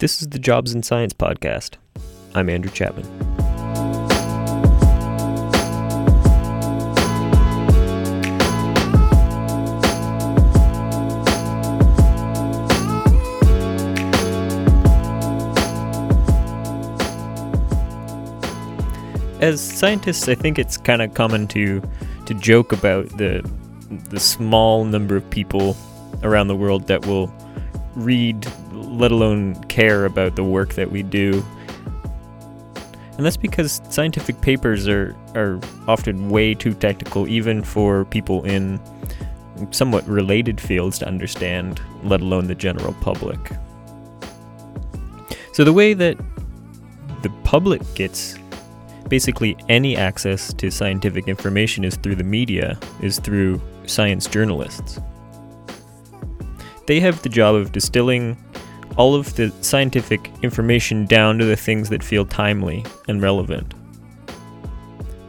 This is the Jobs in Science podcast. I'm Andrew Chapman. As scientists, I think it's kind of common to to joke about the the small number of people around the world that will read, let alone care about the work that we do. And that's because scientific papers are, are often way too technical, even for people in somewhat related fields to understand, let alone the general public. So, the way that the public gets basically any access to scientific information is through the media, is through science journalists. They have the job of distilling all of the scientific information down to the things that feel timely and relevant.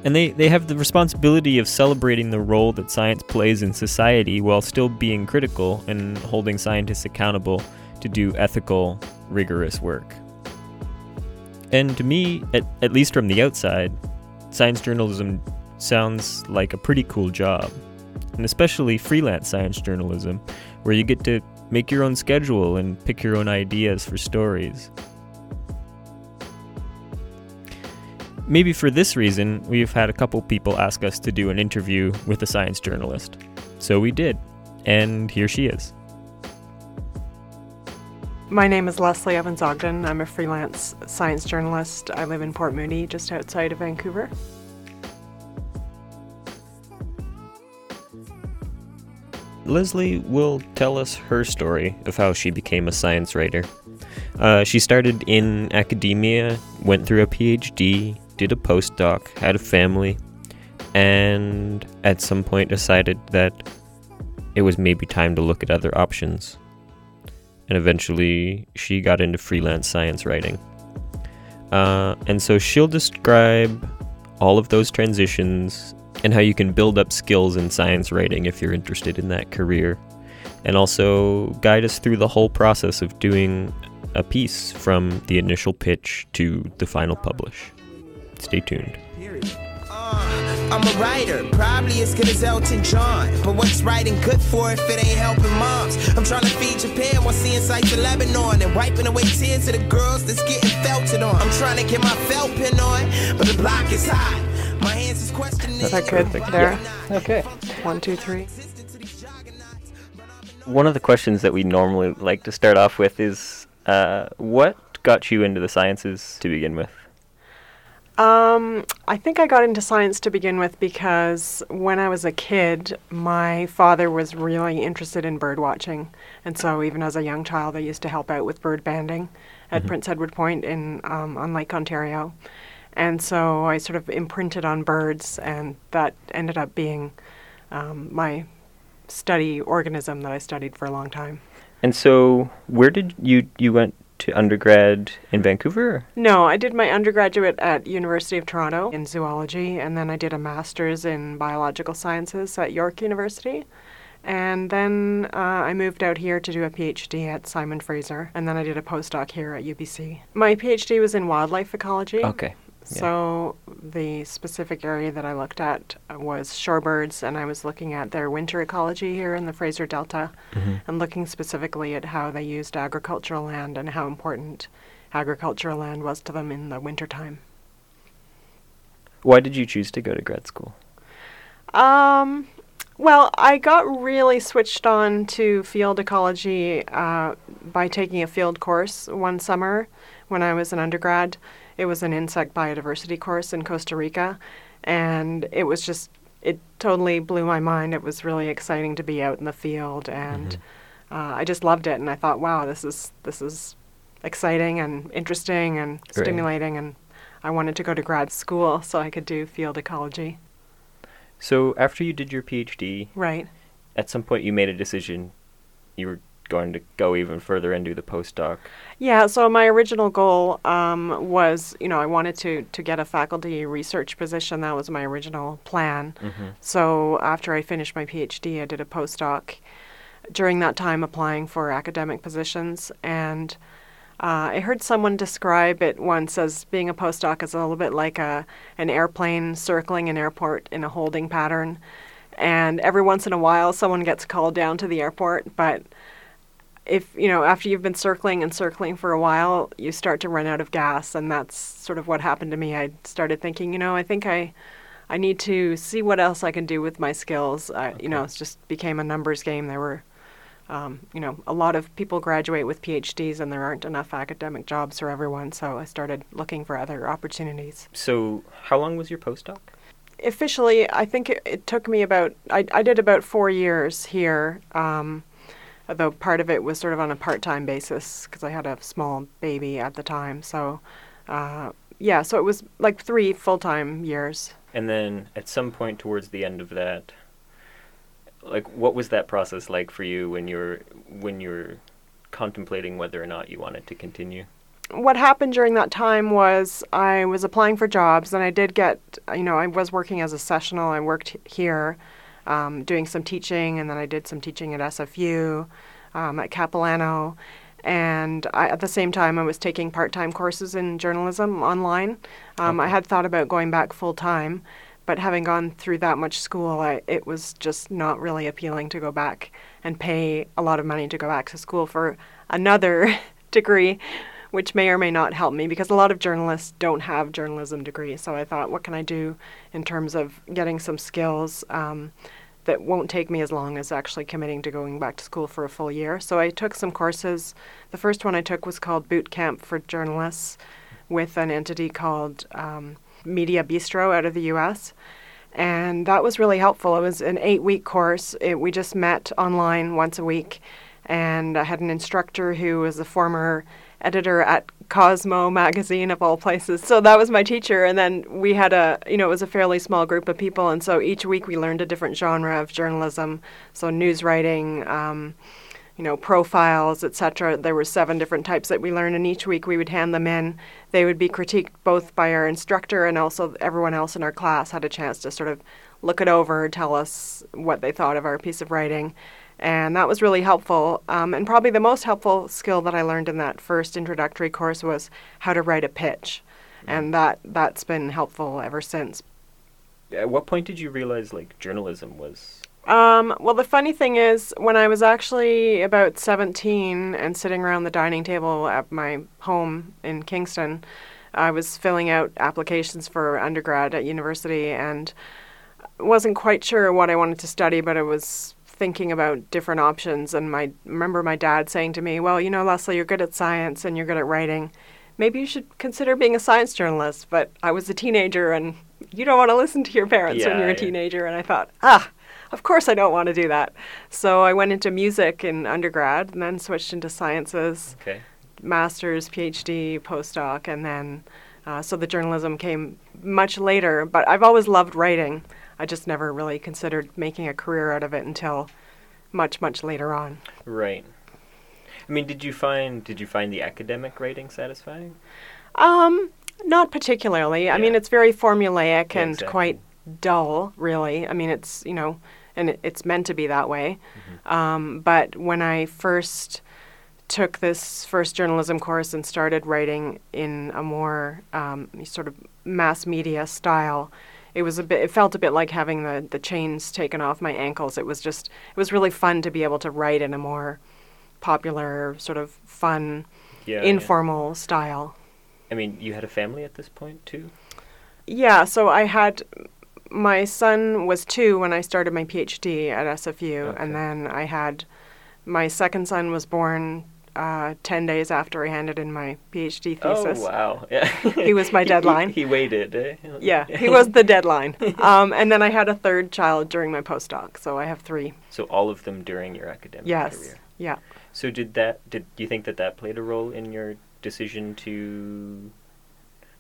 And they, they have the responsibility of celebrating the role that science plays in society while still being critical and holding scientists accountable to do ethical, rigorous work. And to me, at, at least from the outside, science journalism sounds like a pretty cool job. And especially freelance science journalism, where you get to make your own schedule and pick your own ideas for stories. Maybe for this reason, we've had a couple people ask us to do an interview with a science journalist. So we did, and here she is. My name is Leslie Evans Ogden. I'm a freelance science journalist. I live in Port Moody, just outside of Vancouver. Leslie will tell us her story of how she became a science writer. Uh, she started in academia, went through a PhD, did a postdoc, had a family, and at some point decided that it was maybe time to look at other options. And eventually, she got into freelance science writing. Uh, and so she'll describe all of those transitions and how you can build up skills in science writing if you're interested in that career. And also guide us through the whole process of doing a piece from the initial pitch to the final publish. Stay tuned. Uh, I'm a writer, probably as good as Elton John. But what's writing good for if it ain't helping moms? I'm trying to feed Japan while seeing sights Lebanon and wiping away tears of the girls that's getting felted on. I'm trying to get my felt pin on, but the block is hot. My hands is questioning. Is that good there? Okay. One, two, three. One of the questions that we normally like to start off with is uh, what got you into the sciences to begin with? Um, I think I got into science to begin with because when I was a kid, my father was really interested in bird watching. And so even as a young child, I used to help out with bird banding at Prince Edward Point in um, on Lake Ontario. And so I sort of imprinted on birds, and that ended up being um, my study organism that I studied for a long time. And so, where did you you went to undergrad in Vancouver? No, I did my undergraduate at University of Toronto in zoology, and then I did a master's in biological sciences at York University. And then uh, I moved out here to do a PhD at Simon Fraser, and then I did a postdoc here at UBC. My PhD was in wildlife ecology. Okay. So the specific area that I looked at was shorebirds, and I was looking at their winter ecology here in the Fraser Delta, and looking specifically at how they used agricultural land and how important agricultural land was to them in the wintertime. Why did you choose to go to grad school? Um, well, I got really switched on to field ecology uh, by taking a field course one summer when I was an undergrad. It was an insect biodiversity course in Costa Rica, and it was just, it totally blew my mind. It was really exciting to be out in the field, and uh, I just loved it. And I thought, wow, this is, this is exciting and interesting and Right. stimulating, and I wanted to go to grad school so I could do field ecology. So after you did your PhD, Right. at some point you made a decision you were going to go even further and do the postdoc. Yeah, so my original goal um, was, you know, I wanted to, to get a faculty research position. That was my original plan. So after I finished my PhD, I did a postdoc. During that time, applying for academic positions, and Uh, I heard someone describe it once as being a postdoc is a little bit like a an airplane circling an airport in a holding pattern, and every once in a while someone gets called down to the airport, but if you know after you've been circling and circling for a while you start to run out of gas and that's sort of what happened to me. I started thinking you know i think i i need to see what else i can do with my skills. I, you know it just became a numbers game. There were um, you know a lot of people graduate with phds and there aren't enough academic jobs for everyone so i started looking for other opportunities. So, how long was your postdoc? officially i think it, it took me about I, I did about four years here um, although part of it was sort of on a part-time basis because i had a small baby at the time so uh, yeah so it was like three full-time years And then at some point towards the end of that, like what was that process like for you when you're when you're contemplating whether or not you wanted to continue? what happened during that time was I was applying for jobs, and I did get, you know, I was working as a sessional. I worked here, um, doing some teaching, and then I did some teaching at SFU, um, at Capilano, and I, at the same time I was taking part-time courses in journalism online. Um, I had thought about going back full-time, but having gone through that much school, I, it was just not really appealing to go back and pay a lot of money to go back to school for another degree, which may or may not help me because a lot of journalists don't have journalism degrees. So I thought, what can I do in terms of getting some skills um, that won't take me as long as actually committing to going back to school for a full year? So I took some courses. The first one I took was called Boot Camp for Journalists with an entity called um, Media Bistro out of the US. And that was really helpful. It was an eight week course. It, we just met online once a week. And I had an instructor who was a former editor at Cosmo magazine, of all places. So that was my teacher. And then we had a, you know, it was a fairly small group of people. And so each week we learned a different genre of journalism. So news writing, um, you know, profiles, etc. There were seven different types that we learned, and each week we would hand them in. They would be critiqued both by our instructor and also everyone else in our class had a chance to sort of look it over, tell us what they thought of our piece of writing. And that was really helpful. Um, and probably the most helpful skill that I learned in that first introductory course was how to write a pitch. And that, that's been helpful ever since. At what point did you realize like journalism was Um, well, the funny thing is, when I was actually about 17 and sitting around the dining table at my home in Kingston, I was filling out applications for undergrad at university and wasn't quite sure what I wanted to study, but it was thinking about different options. And my remember my dad saying to me, "Well, you know, Leslie, you're good at science and you're good at writing. Maybe you should consider being a science journalist." But I was a teenager, and you don't want to listen to your parents when you're a yeah. teenager. And I thought, ah. Of course, I don't want to do that. So I went into music in undergrad and then switched into sciences, okay? master's, PhD, postdoc, and then uh, so the journalism came much later. But I've always loved writing. I just never really considered making a career out of it until much, much later on. Right. I mean, did you find did you find the academic writing satisfying? Um, not particularly. I mean, it's very formulaic Yeah, and exactly. quite dull, really. I mean, it's you know, and it, it's meant to be that way. Mm-hmm. Um, but when I first took this first journalism course and started writing in a more um, sort of mass media style, it was a bit. It felt a bit like having the the chains taken off my ankles. It was just. It was really fun to be able to write in a more popular, sort of fun, Yeah. yeah. informal style. I mean, you had a family at this point too. Yeah, so I had my son was two when I started my PhD at SFU, Okay. and then I had my second son was born uh, ten days after I handed in my PhD thesis. Oh wow! Yeah. He was my deadline. he, he waited. Eh? Yeah, he was the deadline. Um, and then I had a third child during my postdoc, so I have three. So all of them during your academic Yes, career. yeah. So did that? Did do you think that that played a role in your decision to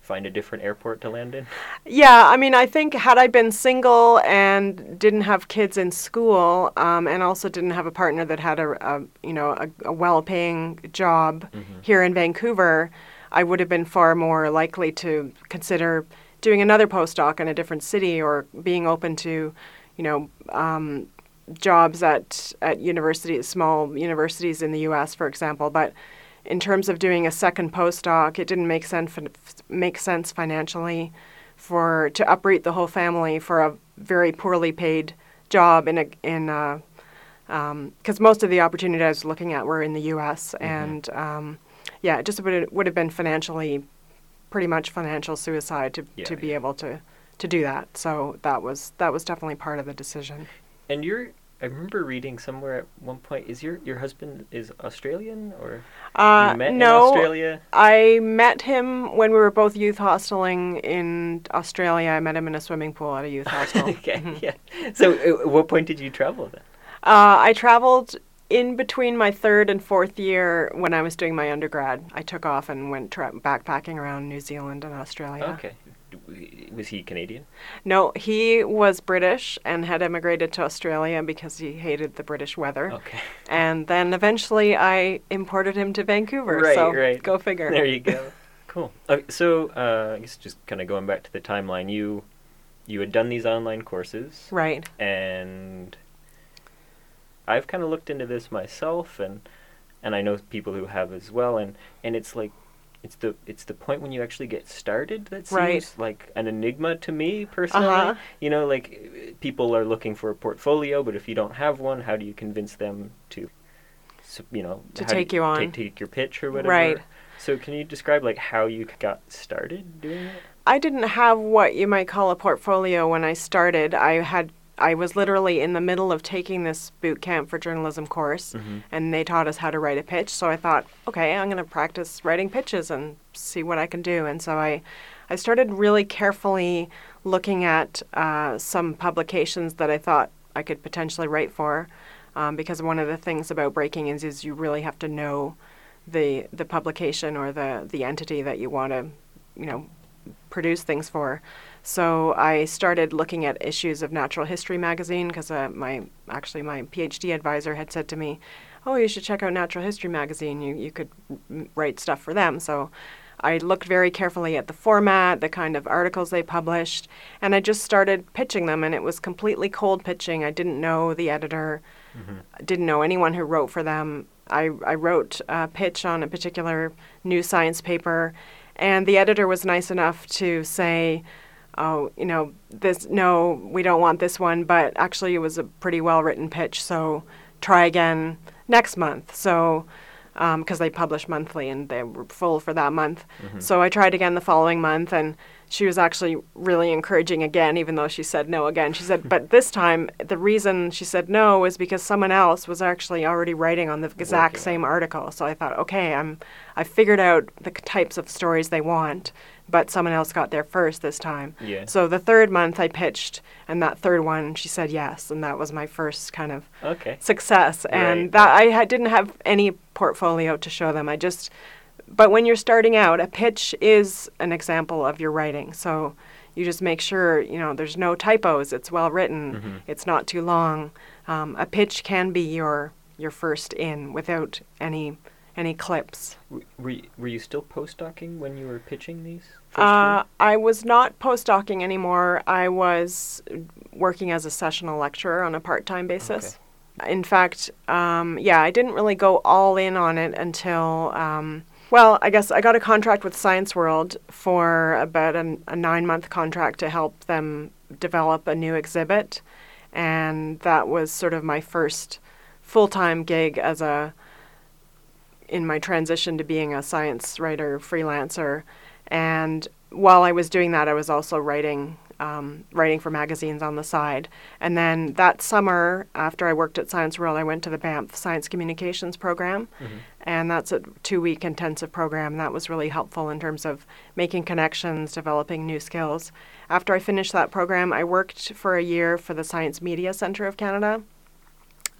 find a different airport to land in? Yeah, I mean, I think had I been single and didn't have kids in school, um, and also didn't have a partner that had a, a you know a, a well-paying job here in Vancouver, I would have been far more likely to consider doing another postdoc in a different city or being open to, you know, um, jobs at at universities, small universities in the U.S., for example. But in terms of doing a second postdoc, it didn't make sense make sense financially for to uproot the whole family for a very poorly paid job in a in a because um, most of the opportunities I was looking at were in the U.S. Mm-hmm. and um, yeah, it just would would have been financially pretty much financial suicide to yeah, to be able to to do that. So that was that was definitely part of the decision. And you're I remember reading somewhere at one point. Is your your husband is Australian or uh, no? Australia. I met him when we were both youth hosteling in Australia. I met him in a swimming pool at a youth hostel. okay, mm-hmm. yeah. So, uh, at what point did you travel then? Uh, I traveled in between my third and fourth year when I was doing my undergrad. I took off and went tra- backpacking around New Zealand and Australia. Okay was he Canadian? No, he was British and had emigrated to Australia because he hated the British weather. Okay. And then eventually I imported him to Vancouver. Right, so right. Go figure. There you go. cool. Okay, so uh, I guess just kind of going back to the timeline, you you had done these online courses, right? And I've kind of looked into this myself, and and I know people who have as well, and and it's like it's the it's the point when you actually get started that seems right. like an enigma to me personally. Uh-huh. You know, like people are looking for a portfolio, but if you don't have one, how do you convince them to, you know, to take you, you on, take, take your pitch or whatever? Right. So can you describe like how you got started doing it? I didn't have what you might call a portfolio when I started. I had I was literally in the middle of taking this boot camp for journalism course, mm-hmm. and they taught us how to write a pitch. So I thought, okay, I'm going to practice writing pitches and see what I can do. And so I, I started really carefully looking at uh, some publications that I thought I could potentially write for, um, because one of the things about breaking is is you really have to know the the publication or the the entity that you want to, you know, produce things for. So I started looking at issues of Natural History magazine because uh, my actually my PhD advisor had said to me, "Oh, you should check out Natural History magazine. You you could write stuff for them." So I looked very carefully at the format, the kind of articles they published, and I just started pitching them. And it was completely cold pitching. I didn't know the editor, mm-hmm. didn't know anyone who wrote for them. I, I wrote a pitch on a particular new science paper, and the editor was nice enough to say, oh, you know, this, no, we don't want this one, but actually it was a pretty well written pitch, so try again next month. So, because um, they publish monthly and they were full for that month. Mm-hmm. So I tried again the following month, and she was actually really encouraging again, even though she said no again. She said, but this time, the reason she said no was because someone else was actually already writing on the exact same article. So I thought, okay, I'm, I figured out the types of stories they want but someone else got there first this time. Yeah. So the third month I pitched, and that third one she said yes, and that was my first kind of okay. success. And right. that I had, didn't have any portfolio to show them. I just, but when you're starting out, a pitch is an example of your writing. So you just make sure you know there's no typos. It's well written. Mm-hmm. It's not too long. Um, a pitch can be your your first in without any any clips. Were, were you still postdocing when you were pitching these? Uh, I was not postdocing anymore. I was working as a sessional lecturer on a part time basis. Okay. In fact, um, yeah, I didn't really go all in on it until, um, well, I guess I got a contract with Science World for about an, a nine month contract to help them develop a new exhibit. And that was sort of my first full time gig as a in my transition to being a science writer freelancer. And while I was doing that, I was also writing um, writing for magazines on the side. And then that summer, after I worked at Science World, I went to the Banff Science Communications Program. Mm-hmm. And that's a two week intensive program. That was really helpful in terms of making connections, developing new skills. After I finished that program, I worked for a year for the Science Media Centre of Canada,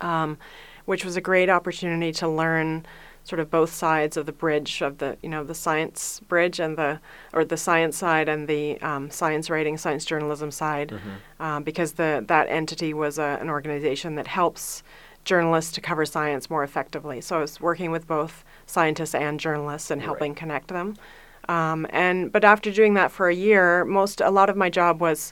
um, which was a great opportunity to learn sort of both sides of the bridge of the you know the science bridge and the or the science side and the um, science writing science journalism side mm-hmm. um, because the that entity was a, an organization that helps journalists to cover science more effectively so I was working with both scientists and journalists and helping right. connect them um, and but after doing that for a year most a lot of my job was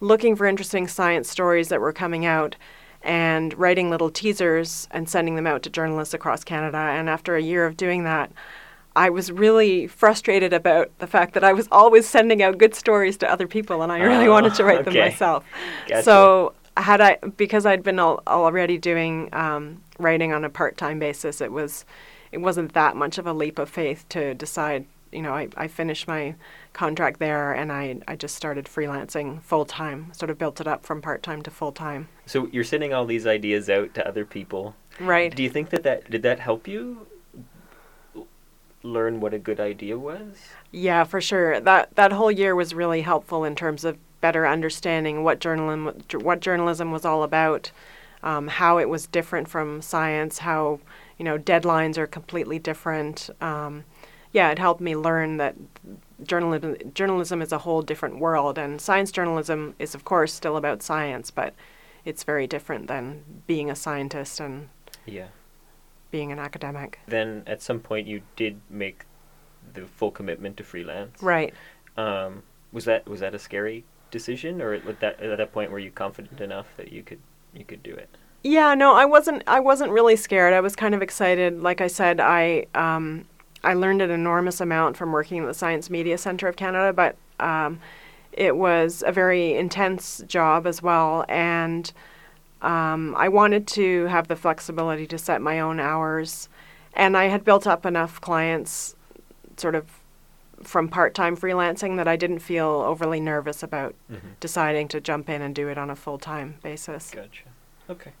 looking for interesting science stories that were coming out and writing little teasers and sending them out to journalists across Canada. And after a year of doing that, I was really frustrated about the fact that I was always sending out good stories to other people, and I really Oh, wanted to write them myself. Gotcha. So had I because I'd been al- already doing um, writing on a part-time basis, it was it wasn't that much of a leap of faith to decide. You know, I, I finished my contract there, and I I just started freelancing full time. Sort of built it up from part-time to full-time. So you're sending all these ideas out to other people. Right. Do you think that that did that help you learn what a good idea was? Yeah, for sure. That that whole year was really helpful in terms of better understanding what journalism what journalism was all about, um, how it was different from science, how you know deadlines are completely different. Um, yeah, it helped me learn that journalism journalism is a whole different world, and science journalism is of course still about science, but it's very different than being a scientist and Yeah. being an academic. Then at some point you did make the full commitment to freelance. Right. Um, was that was that a scary decision, or at that at that point were you confident enough that you could you could do it? Yeah, no, I wasn't. I wasn't really scared. I was kind of excited. Like I said, I um, I learned an enormous amount from working at the Science Media Center of Canada, but um, it was a very intense job as well, and um, I wanted to have the flexibility to set my own hours, and I had built up enough clients, sort of from part-time freelancing, that I didn't feel overly nervous about Mm-hmm. deciding to jump in and do it on a full-time basis. Gotcha. Okay.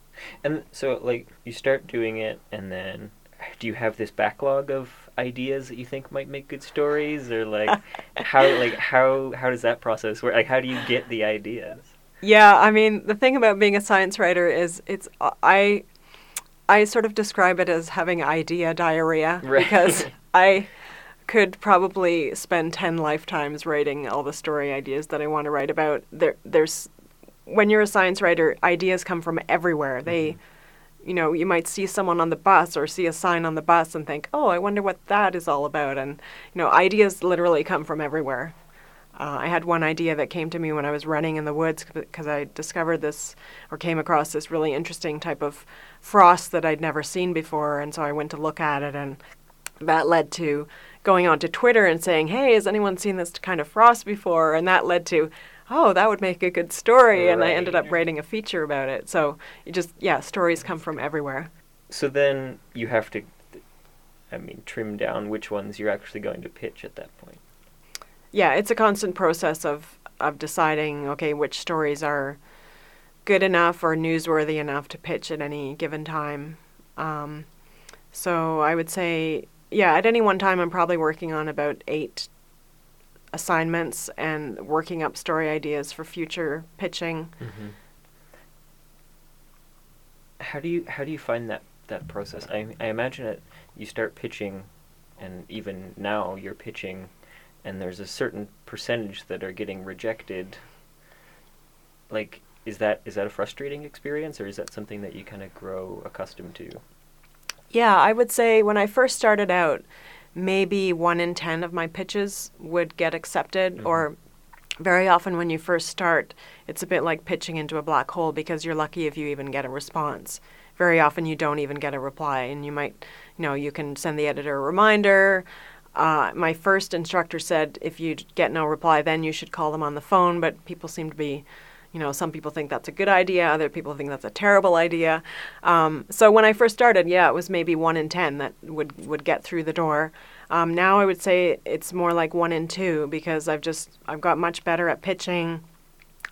And so, like, you start doing it, and then do you have this backlog of ideas that you think might make good stories, or like how like how how does that process work? Like, how do you get the ideas? Yeah, I mean, the thing about being a science writer is it's I I sort of describe it as having idea diarrhea Right. because I could probably spend 10 lifetimes writing all the story ideas that I want to write about. There there's when you're a science writer, ideas come from everywhere. They mm-hmm. You know, you might see someone on the bus or see a sign on the bus and think, "Oh, I wonder what that is all about." And you know, ideas literally come from everywhere. Uh, I had one idea that came to me when I was running in the woods because I discovered this or came across this really interesting type of frost that I'd never seen before, and so I went to look at it, and that led to going onto Twitter and saying, "Hey, has anyone seen this kind of frost before?" And that led to, "Oh, that would make a good story," and I ended up writing a feature about it. So you just, yeah, stories come from everywhere. So then you have to, I mean, trim down which ones you're actually going to pitch at that point. yeah, it's a constant process of of deciding okay which stories are good enough or newsworthy enough to pitch at any given time. Um, so I would say, yeah, at any one time I'm probably working on about eight assignments and working up story ideas for future pitching. Mm-hmm. How do you how do you find that that process? I I imagine it. You start pitching, and even now you're pitching, and there's a certain percentage that are getting rejected. Like, is that is that a frustrating experience, or is that something that you kind of grow accustomed to? Yeah, I would say when I first started out, maybe one in 10 of my pitches would get accepted, Mhm. or very often when you first start, it's a bit like pitching into a black hole because you're lucky if you even get a response. Very often you don't even get a reply, and you might, you know, you can send the editor a reminder. Uh, my first instructor said if you get no reply, then you should call them on the phone, but people seem to be you know, some people think that's a good idea, other people think that's a terrible idea. Um, so when I first started, yeah, it was maybe one in ten that would would get through the door. Um, now I would say it's more like one in two because I've just I've got much better at pitching,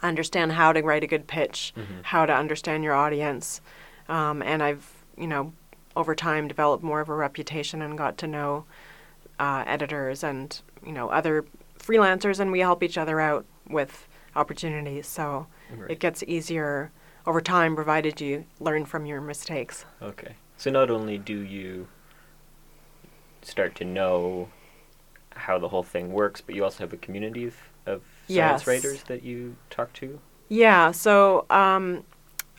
understand how to write a good pitch, Mhm. how to understand your audience, um, and I've you know over time developed more of a reputation and got to know uh, editors and you know other freelancers, and we help each other out with opportunities. So Right. it gets easier over time, provided you learn from your mistakes. Okay. So not only do you start to know how the whole thing works, but you also have a community of, of science Yes. writers that you talk to. Yeah, so um,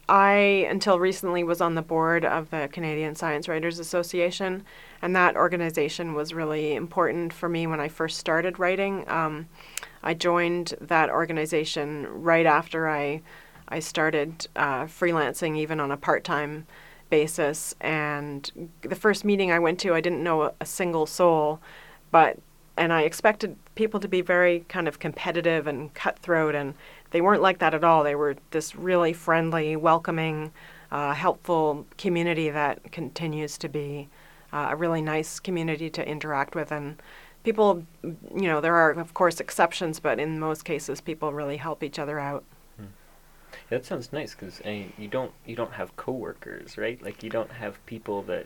I, until recently, was on the board of the Canadian Science Writers Association, and that organization was really important for me when I first started writing. Um, I joined that organization right after I I started uh, freelancing even on a part time basis. And the first meeting I went to, I didn't know a, a single soul, but and I expected people to be very kind of competitive and cutthroat, and they weren't like that at all. They were this really friendly, welcoming, uh, helpful community that continues to be uh, a really nice community to interact with. And people, you know, there are of course exceptions, but in most cases, people really help each other out. That sounds nice because you don't you don't have coworkers, right? Like you don't have people that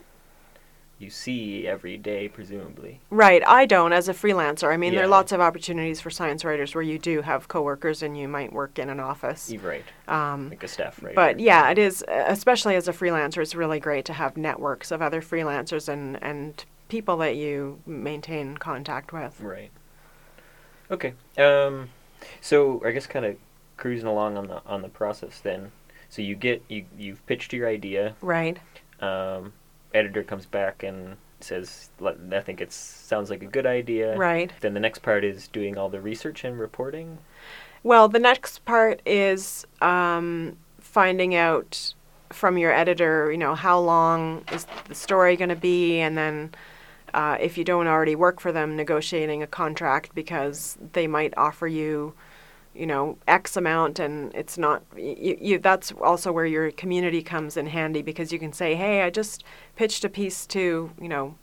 you see every day, presumably. Right. I don't as a freelancer. I mean, there are lots of opportunities for science writers where you do have coworkers and you might work in an office. You're right, Um, like a staff writer. but yeah, it is, especially as a freelancer, it's really great to have networks of other freelancers and, and people that you maintain contact with. Right. Okay. Um, so I guess kind of cruising along on the on the process then. So you get you you've pitched your idea. Right. Um, editor comes back and says, "I think it sounds like a good idea." Right. Then the next part is doing all the research and reporting. Well, the next part is um, finding out from your editor, you know, how long is the story going to be, and then uh, if you don't already work for them, negotiating a contract because they might offer you, you know, X amount, and it's not. You, you, that's also where your community comes in handy because you can say, hey, I just pitched a piece to, you know,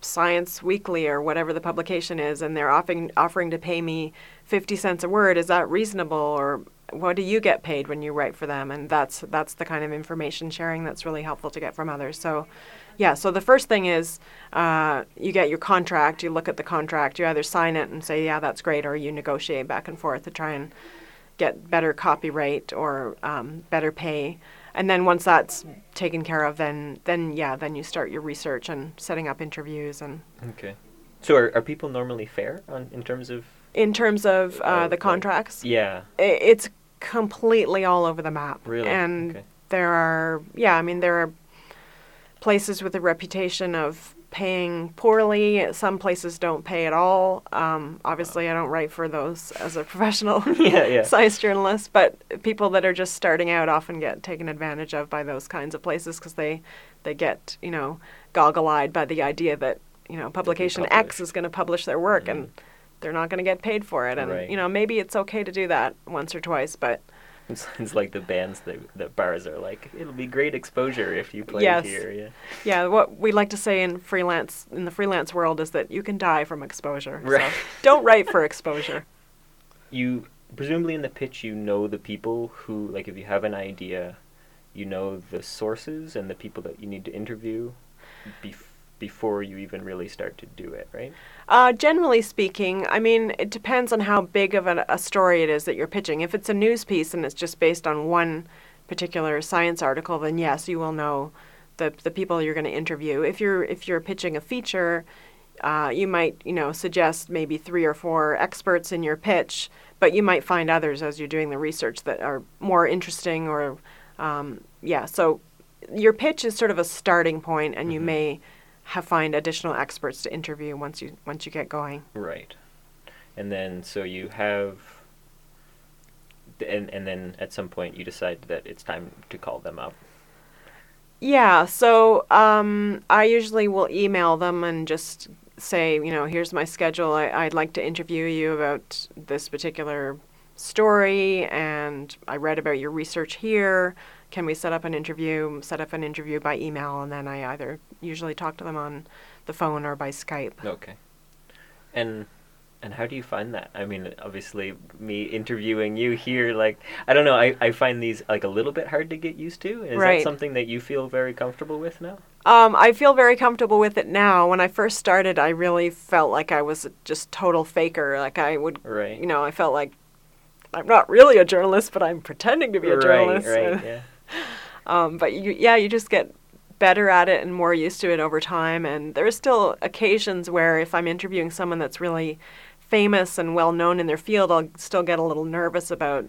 Science Weekly or whatever the publication is, and they're offering offering to pay me fifty cents a word. Is that reasonable, or what do you get paid when you write for them? And that's that's the kind of information sharing that's really helpful to get from others. So, yeah. So the first thing is uh, you get your contract. You look at the contract. You either sign it and say, yeah, that's great, or you negotiate back and forth to try and get better copyright or um, better pay. And then once that's taken care of, then then yeah, then you start your research and setting up interviews and Okay. So are, are people normally fair on in terms of in terms of uh, Uh, the contracts, yeah it's completely all over the map. really And okay there are yeah, I mean there are places with a reputation of paying poorly. Some places don't pay at all. Um, obviously, I don't write for those as a professional Yeah, yeah. science journalist, but people that are just starting out often get taken advantage of by those kinds of places because they they get you know goggle-eyed by the idea that you know publication X is going to publish their work and they're not going to get paid for it. And Right. you know maybe it's okay to do that once or twice, but It's, it's like the bands that the bars are like. It'll be great exposure if you play Yes. here. Yeah. Yeah, what we like to say in freelance in the freelance world is that you can die from exposure. So don't write for exposure. You presumably in the pitch you know the people who like if you have an idea, you know the sources and the people that you need to interview, bef- before you even really start to do it, right? Uh, generally speaking, I mean, it depends on how big of a, a story it is that you're pitching. If it's a news piece and it's just based on one particular science article, then yes, you will know the the people you're going to interview. If you're if you're pitching a feature, uh, you might you know suggest maybe three or four experts in your pitch, but you might find others as you're doing the research that are more interesting or um, yeah. So your pitch is sort of a starting point, and you Mhm. may have find additional experts to interview once you once you get going. Right. And then so you have and and then at some point you decide that it's time to call them up. Yeah, so um, I usually will email them and just say, you know, here's my schedule. I, I'd like to interview you about this particular story, and I read about your research here. Can we set up an interview? Set up an interview by email, and then I either usually talk to them on the phone or by Skype. Okay. And and how do you find that? I mean, obviously me interviewing you here like I don't know, I, I find these like a little bit hard to get used to. Is Right. that something that you feel very comfortable with now? Um, I feel very comfortable with it now. When I first started, I really felt like I was just total faker. Like I would, Right. you know, I felt like I'm not really a journalist, but I'm pretending to be a right, journalist. right, yeah. Um, but you, yeah, you just get better at it and more used to it over time. And there are still occasions where if I'm interviewing someone that's really famous and well known in their field, I'll still get a little nervous about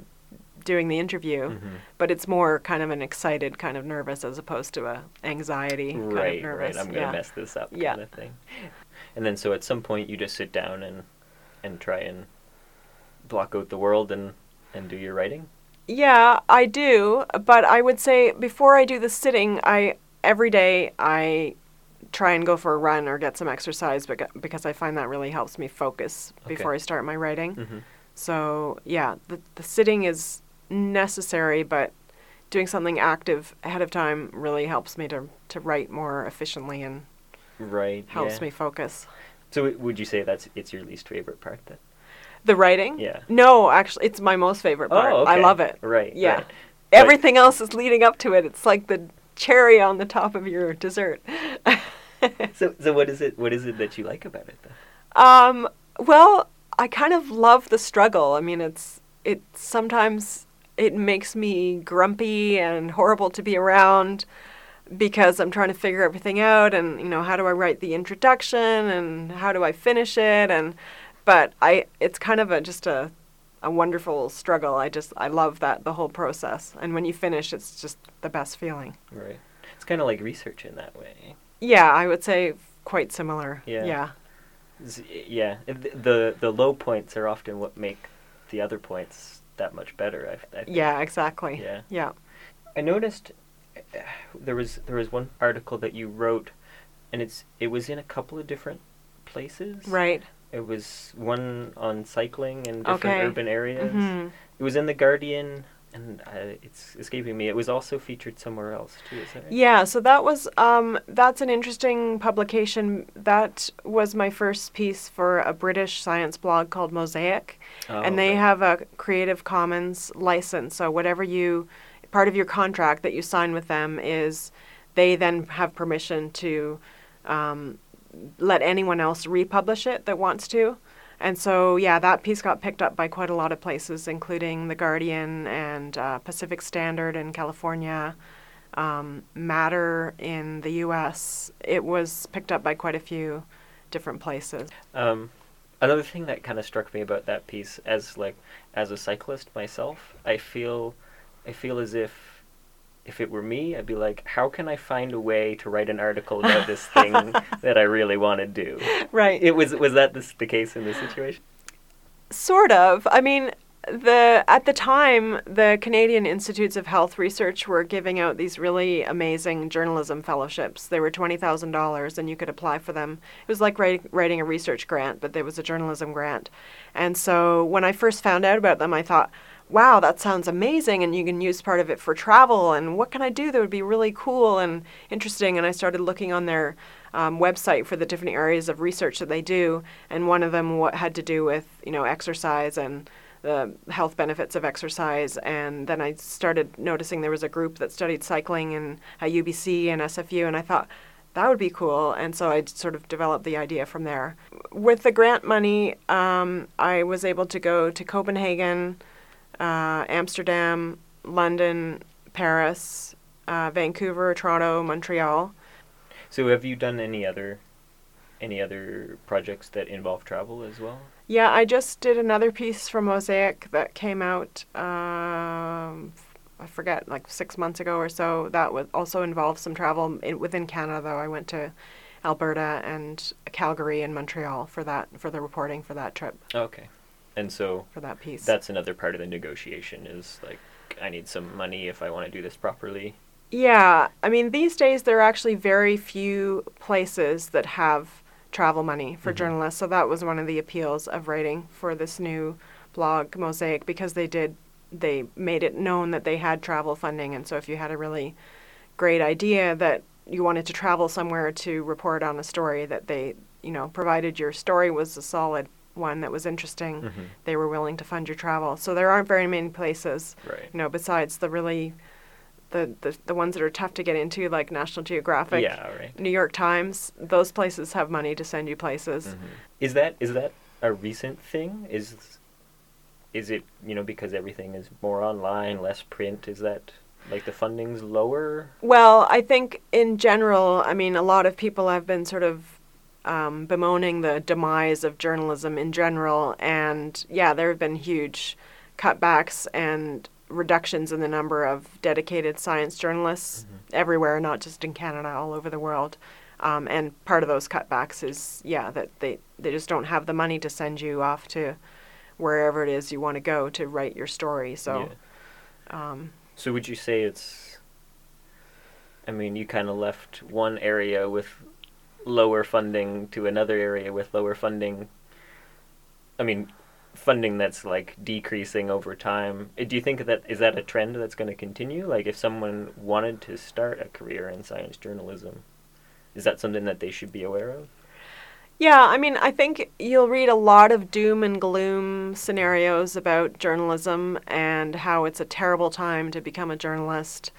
doing the interview. Mhm. But it's more kind of an excited kind of nervous as opposed to a anxiety kind Right, of nervous. right. I'm gonna yeah. mess this up Yeah. kind of thing. And then so at some point you just sit down and and try and block out the world and and do your writing. Yeah, I do, but I would say before I do the sitting, I every day I try and go for a run or get some exercise beca- because I find that really helps me focus before Okay. I start my writing. Mm-hmm. So, yeah, the the sitting is necessary, but doing something active ahead of time really helps me to to write more efficiently and Right. helps yeah. me focus. So w- would you say that's it's your least favorite part then? The writing? Yeah. No, actually, it's my most favorite part. Oh, I love it. Right. Yeah. right. Everything else is leading up to it. It's like the cherry on the top of your dessert. So so what is it what is it that you like about it then? um, well, I kind of love the struggle. I mean, it's it sometimes it makes me grumpy and horrible to be around because I'm trying to figure everything out and you know how do I write the introduction and how do I finish it and but I it's kind of a just a a wonderful struggle. I just I love that the whole process and when you finish it's just the best feeling. Right. It's kind of like research in that way. Yeah, I would say quite similar. Yeah. Yeah. Z- Yeah, the the low points are often what make the other points that much better. I, I. Yeah, exactly. Yeah. Yeah. I noticed uh, there was there was one article that you wrote, and it's it was in a couple of different places. Right. It was one on cycling in different Okay. urban areas. Mhm. It was in the Guardian, and uh, it's escaping me. It was also featured somewhere else too. Is that right? Yeah, so that was um, that's an interesting publication. That was my first piece for a British science blog called Mosaic, Oh, and they have a Creative Commons license. So whatever you, part of your contract that you sign with them is, they then have permission to um, let anyone else republish it that wants to. And so, yeah, that piece got picked up by quite a lot of places, including The Guardian and uh, Pacific Standard in California, um, Matter in the US. It was picked up by quite a few different places. Um, another thing that kind of struck me about that piece, as like as a cyclist myself, I feel, I feel as if, if it were me, I'd be like, how can I find a way to write an article about this thing that I really want to do? Right. It was was that this, the case in this situation? Sort of. I mean, the at the time, the Canadian Institutes of Health Research were giving out these really amazing journalism fellowships. They were twenty thousand dollars, and you could apply for them. It was like writing, writing a research grant, but there was a journalism grant. And so when I first found out about them, I thought, "Wow, that sounds amazing!" And you can use part of it for travel. And what can I do that would be really cool and interesting? And I started looking on their um, website for the different areas of research that they do, and one of them what had to do with you know exercise and the health benefits of exercise. And then I started noticing there was a group that studied cycling and at UBC and SFU, and I thought that would be cool. And so I sort of developed the idea from there. With the grant money, um, I was able to go to Copenhagen, uh, Amsterdam, London, Paris, uh, Vancouver, Toronto, Montreal. So have you done any other, any other projects that involve travel as well? Yeah, I just did another piece for Mosaic that came out, um, I forget, like six months ago or so. That would also involve some travel in, within Canada, though. I went to Alberta and Calgary and Montreal for that for the reporting for that trip Okay, and so for that piece. that's another part of the negotiation is like I need some money if I want to do this properly. Yeah, I mean, these days there are actually very few places that have travel money for Mhm. journalists. So that was one of the appeals of writing for this new blog, Mosaic, because they did, they made it known that they had travel funding. And so if you had a really great idea that you wanted to travel somewhere to report on a story, that they, you know, provided your story was a solid one that was interesting, Mhm. they were willing to fund your travel. So there aren't very many places Right. you know, besides the really the, the the ones that are tough to get into, like National Geographic, Yeah. Right. New York Times, those places have money to send you places. Mhm. Is that is that a recent thing? Is is it you know because everything is more online, less print? Is that like the funding's lower? Well, I think in general, I mean, a lot of people have been sort of um, bemoaning the demise of journalism in general, and yeah, there have been huge cutbacks and reductions in the number of dedicated science journalists everywhere, not just in Canada, all over the world. Um, and part of those cutbacks is, yeah, that they, they just don't have the money to send you off to wherever it is you want to go to write your story. So, Um, So would you say it's? I mean, you kind of left one area with lower funding to another area with lower funding. I mean, funding that's like decreasing over time. Uh, Do you think that is that a trend that's going to continue? Like, if someone wanted to start a career in science journalism, is that something that they should be aware of? Yeah, I mean, I think you'll read a lot of doom and gloom scenarios about journalism and how it's a terrible time to become a journalist.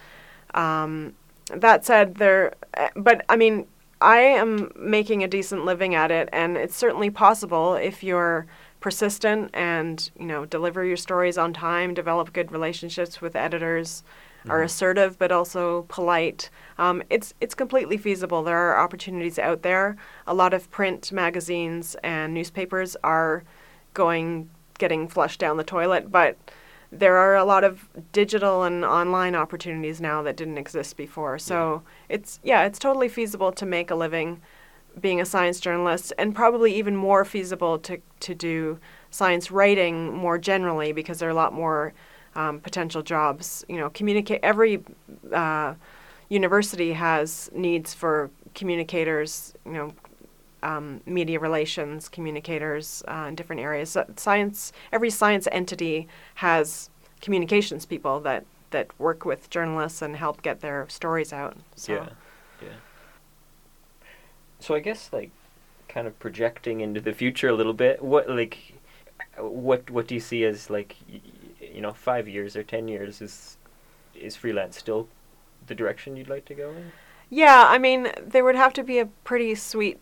Um, that said, there, eh, but I mean, I am making a decent living at it, and it's certainly possible if you're persistent and you know deliver your stories on time, develop good relationships with editors, are assertive but also polite. Um, it's it's completely feasible. There are opportunities out there. A lot of print magazines and newspapers are going getting flushed down the toilet, but there are a lot of digital and online opportunities now that didn't exist before. So it's yeah, it's totally feasible to make a living being a science journalist and probably even more feasible to, to do science writing more generally because there are a lot more um, potential jobs. You know, communicate every uh, university has needs for communicators. You know, um, media relations communicators uh, in different areas. So science, every science entity has communications people that that work with journalists and help get their stories out. So. Yeah, yeah. So I guess like, kind of projecting into the future a little bit. What like, what what do you see as like, y- you know, five years or ten years is is freelance still the direction you'd like to go in? Yeah, I mean, there would have to be a pretty sweet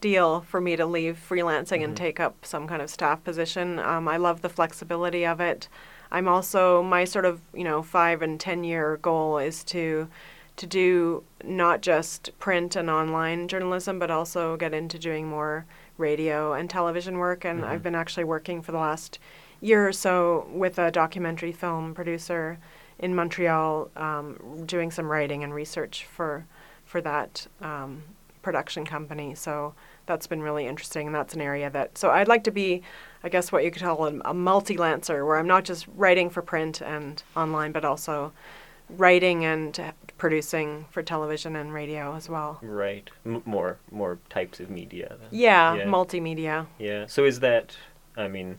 deal for me to leave freelancing and Mhm. take up some kind of staff position. Um, I love the flexibility of it. I'm also my sort of you know five and ten year goal is to to do not just print and online journalism, but also get into doing more radio and television work. And Mhm. I've been actually working for the last year or so with a documentary film producer in Montreal, um, doing some writing and research for for that um, production company. So that's been really interesting, and that's an area that. So I'd like to be, I guess, what you could call a, a multi-lancer, where I'm not just writing for print and online, but also writing and producing for television and radio as well. Right. M- more more types of media. Then. Yeah, Yeah. multimedia. Yeah. So is that? I mean,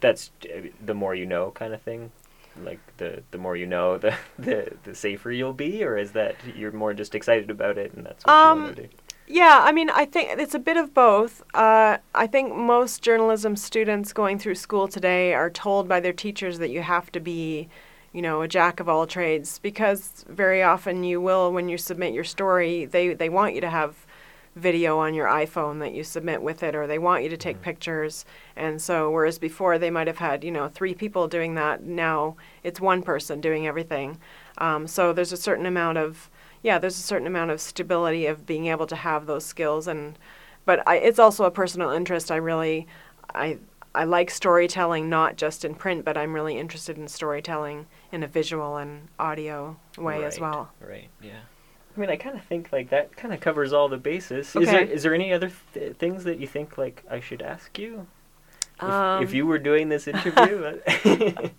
that's uh, the more you know kind of thing. Like the the more you know, the the the safer you'll be, or is that you're more just excited about it and that's what you Um, want to do? Yeah, I mean, I think it's a bit of both. Uh, I think most journalism students going through school today are told by their teachers that you have to be, you know, a jack of all trades because very often you will, when you submit your story, they, they want you to have video on your iPhone that you submit with it, or they want you to take Mhm. pictures. And so, whereas before they might have had, you know, three people doing that, now it's one person doing everything. Um, so there's a certain amount of yeah, there's a certain amount of stability of being able to have those skills, and but I, it's also a personal interest. I really, I I like storytelling not just in print, but I'm really interested in storytelling in a visual and audio way as well. Right. Yeah. I mean, I kind of think like that kind of covers all the bases. Is there Okay. is there any other th- things that you think like I should ask you? If, Um, if you were doing this interview,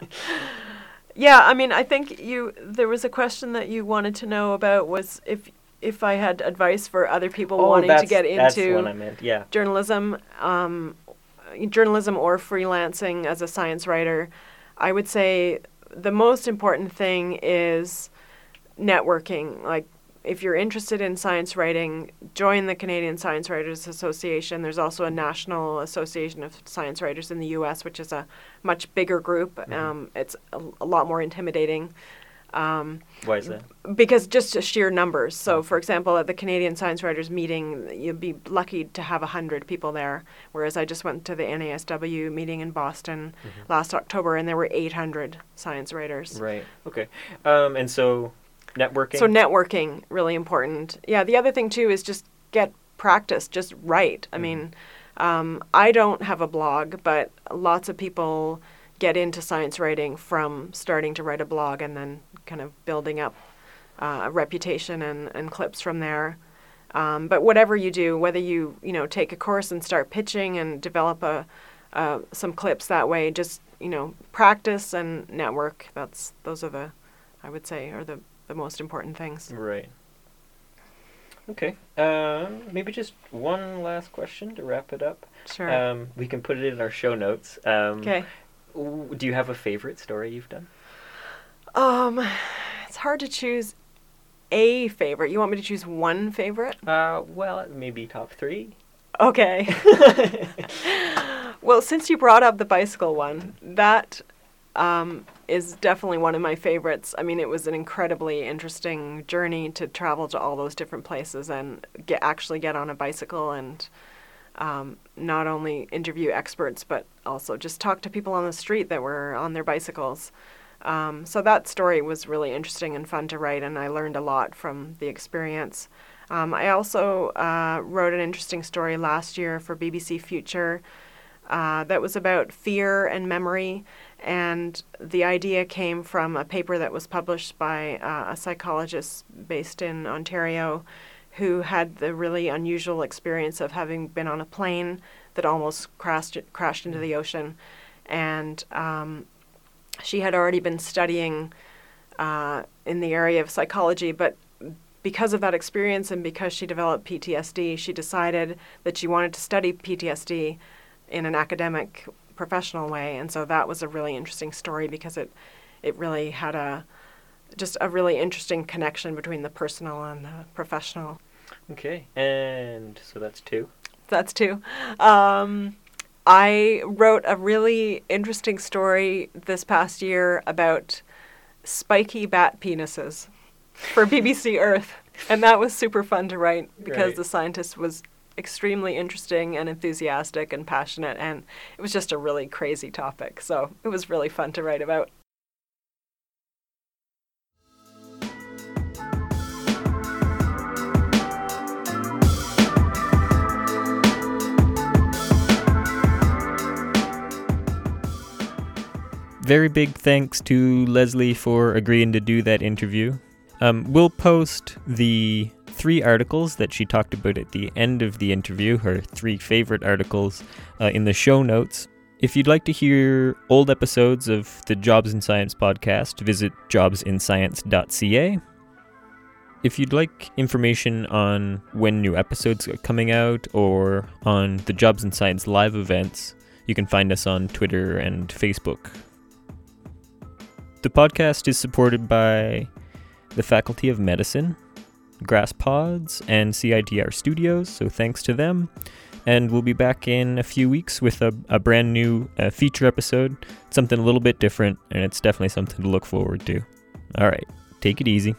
Yeah, I mean, I think you there was a question that you wanted to know about was if if I had advice for other people oh, wanting to get into what I meant. Yeah. journalism, um, journalism or freelancing as a science writer, I would say the most important thing is networking. Like, if you're interested in science writing, join the Canadian Science Writers Association. There's also a National Association of Science Writers in the U.S., which is a much bigger group. Mhm. Um, it's a, a lot more intimidating. Um, Why is that? because just sheer numbers. So, Okay. for example, at the Canadian Science Writers meeting, you'd be lucky to have 100 people there. Whereas I just went to the NASW meeting in Boston Mhm. last October and there were 800 science writers. Right. Okay. Um, and so networking. So, networking, really important. Yeah, the other thing too is just get practice, just write. I Mhm. mean, um, I don't have a blog, but lots of people get into science writing from starting to write a blog and then kind of building up uh, a reputation and, and clips from there. Um, but whatever you do, whether you you know take a course and start pitching and develop a uh, some clips that way. Just you know, practice and network. That's those are the, I would say, are the the most important things. Right. Okay. Um, maybe just one last question to wrap it up. Sure. Um, we can put it in our show notes. Um, okay. Do you have a favorite story you've done? Um, it's hard to choose a favorite. You want me to choose one favorite? Uh, well, maybe top three. Okay. well, since you brought up the bicycle one, that um, is definitely one of my favorites. I mean, it was an incredibly interesting journey to travel to all those different places and get actually get on a bicycle and um, not only interview experts but also just talk to people on the street that were on their bicycles. Um, so that story was really interesting and fun to write, and I learned a lot from the experience. Um, I also uh, wrote an interesting story last year for BBC Future uh, that was about fear and memory. And the idea came from a paper that was published by uh, a psychologist based in Ontario who had the really unusual experience of having been on a plane that almost crashed, crashed into the ocean. And um, she had already been studying uh, in the area of psychology, but because of that experience and because she developed PTSD, she decided that she wanted to study PTSD in an academic, professional way. And so that was a really interesting story because it, it really had a just a really interesting connection between the personal and the professional. Okay, and so that's two. That's two. Um, I wrote a really interesting story this past year about spiky bat penises for BBC Earth. And that was super fun to write because Right. the scientist was extremely interesting and enthusiastic and passionate and it was just a really crazy topic. So it was really fun to write about. Very big thanks to Leslie for agreeing to do that interview. Um, we'll post the three articles that she talked about at the end of the interview, her three favorite articles, uh, in the show notes. If you'd like to hear old episodes of the Jobs in Science podcast, visit jobsinscience.ca. If you'd like information on when new episodes are coming out or on the Jobs in Science live events, you can find us on Twitter and Facebook. The podcast is supported by the Faculty of Medicine, Grass Pods, and CITR Studios, so thanks to them. And we'll be back in a few weeks with a, a brand new uh, feature episode, something a little bit different, and it's definitely something to look forward to. All right, take it easy.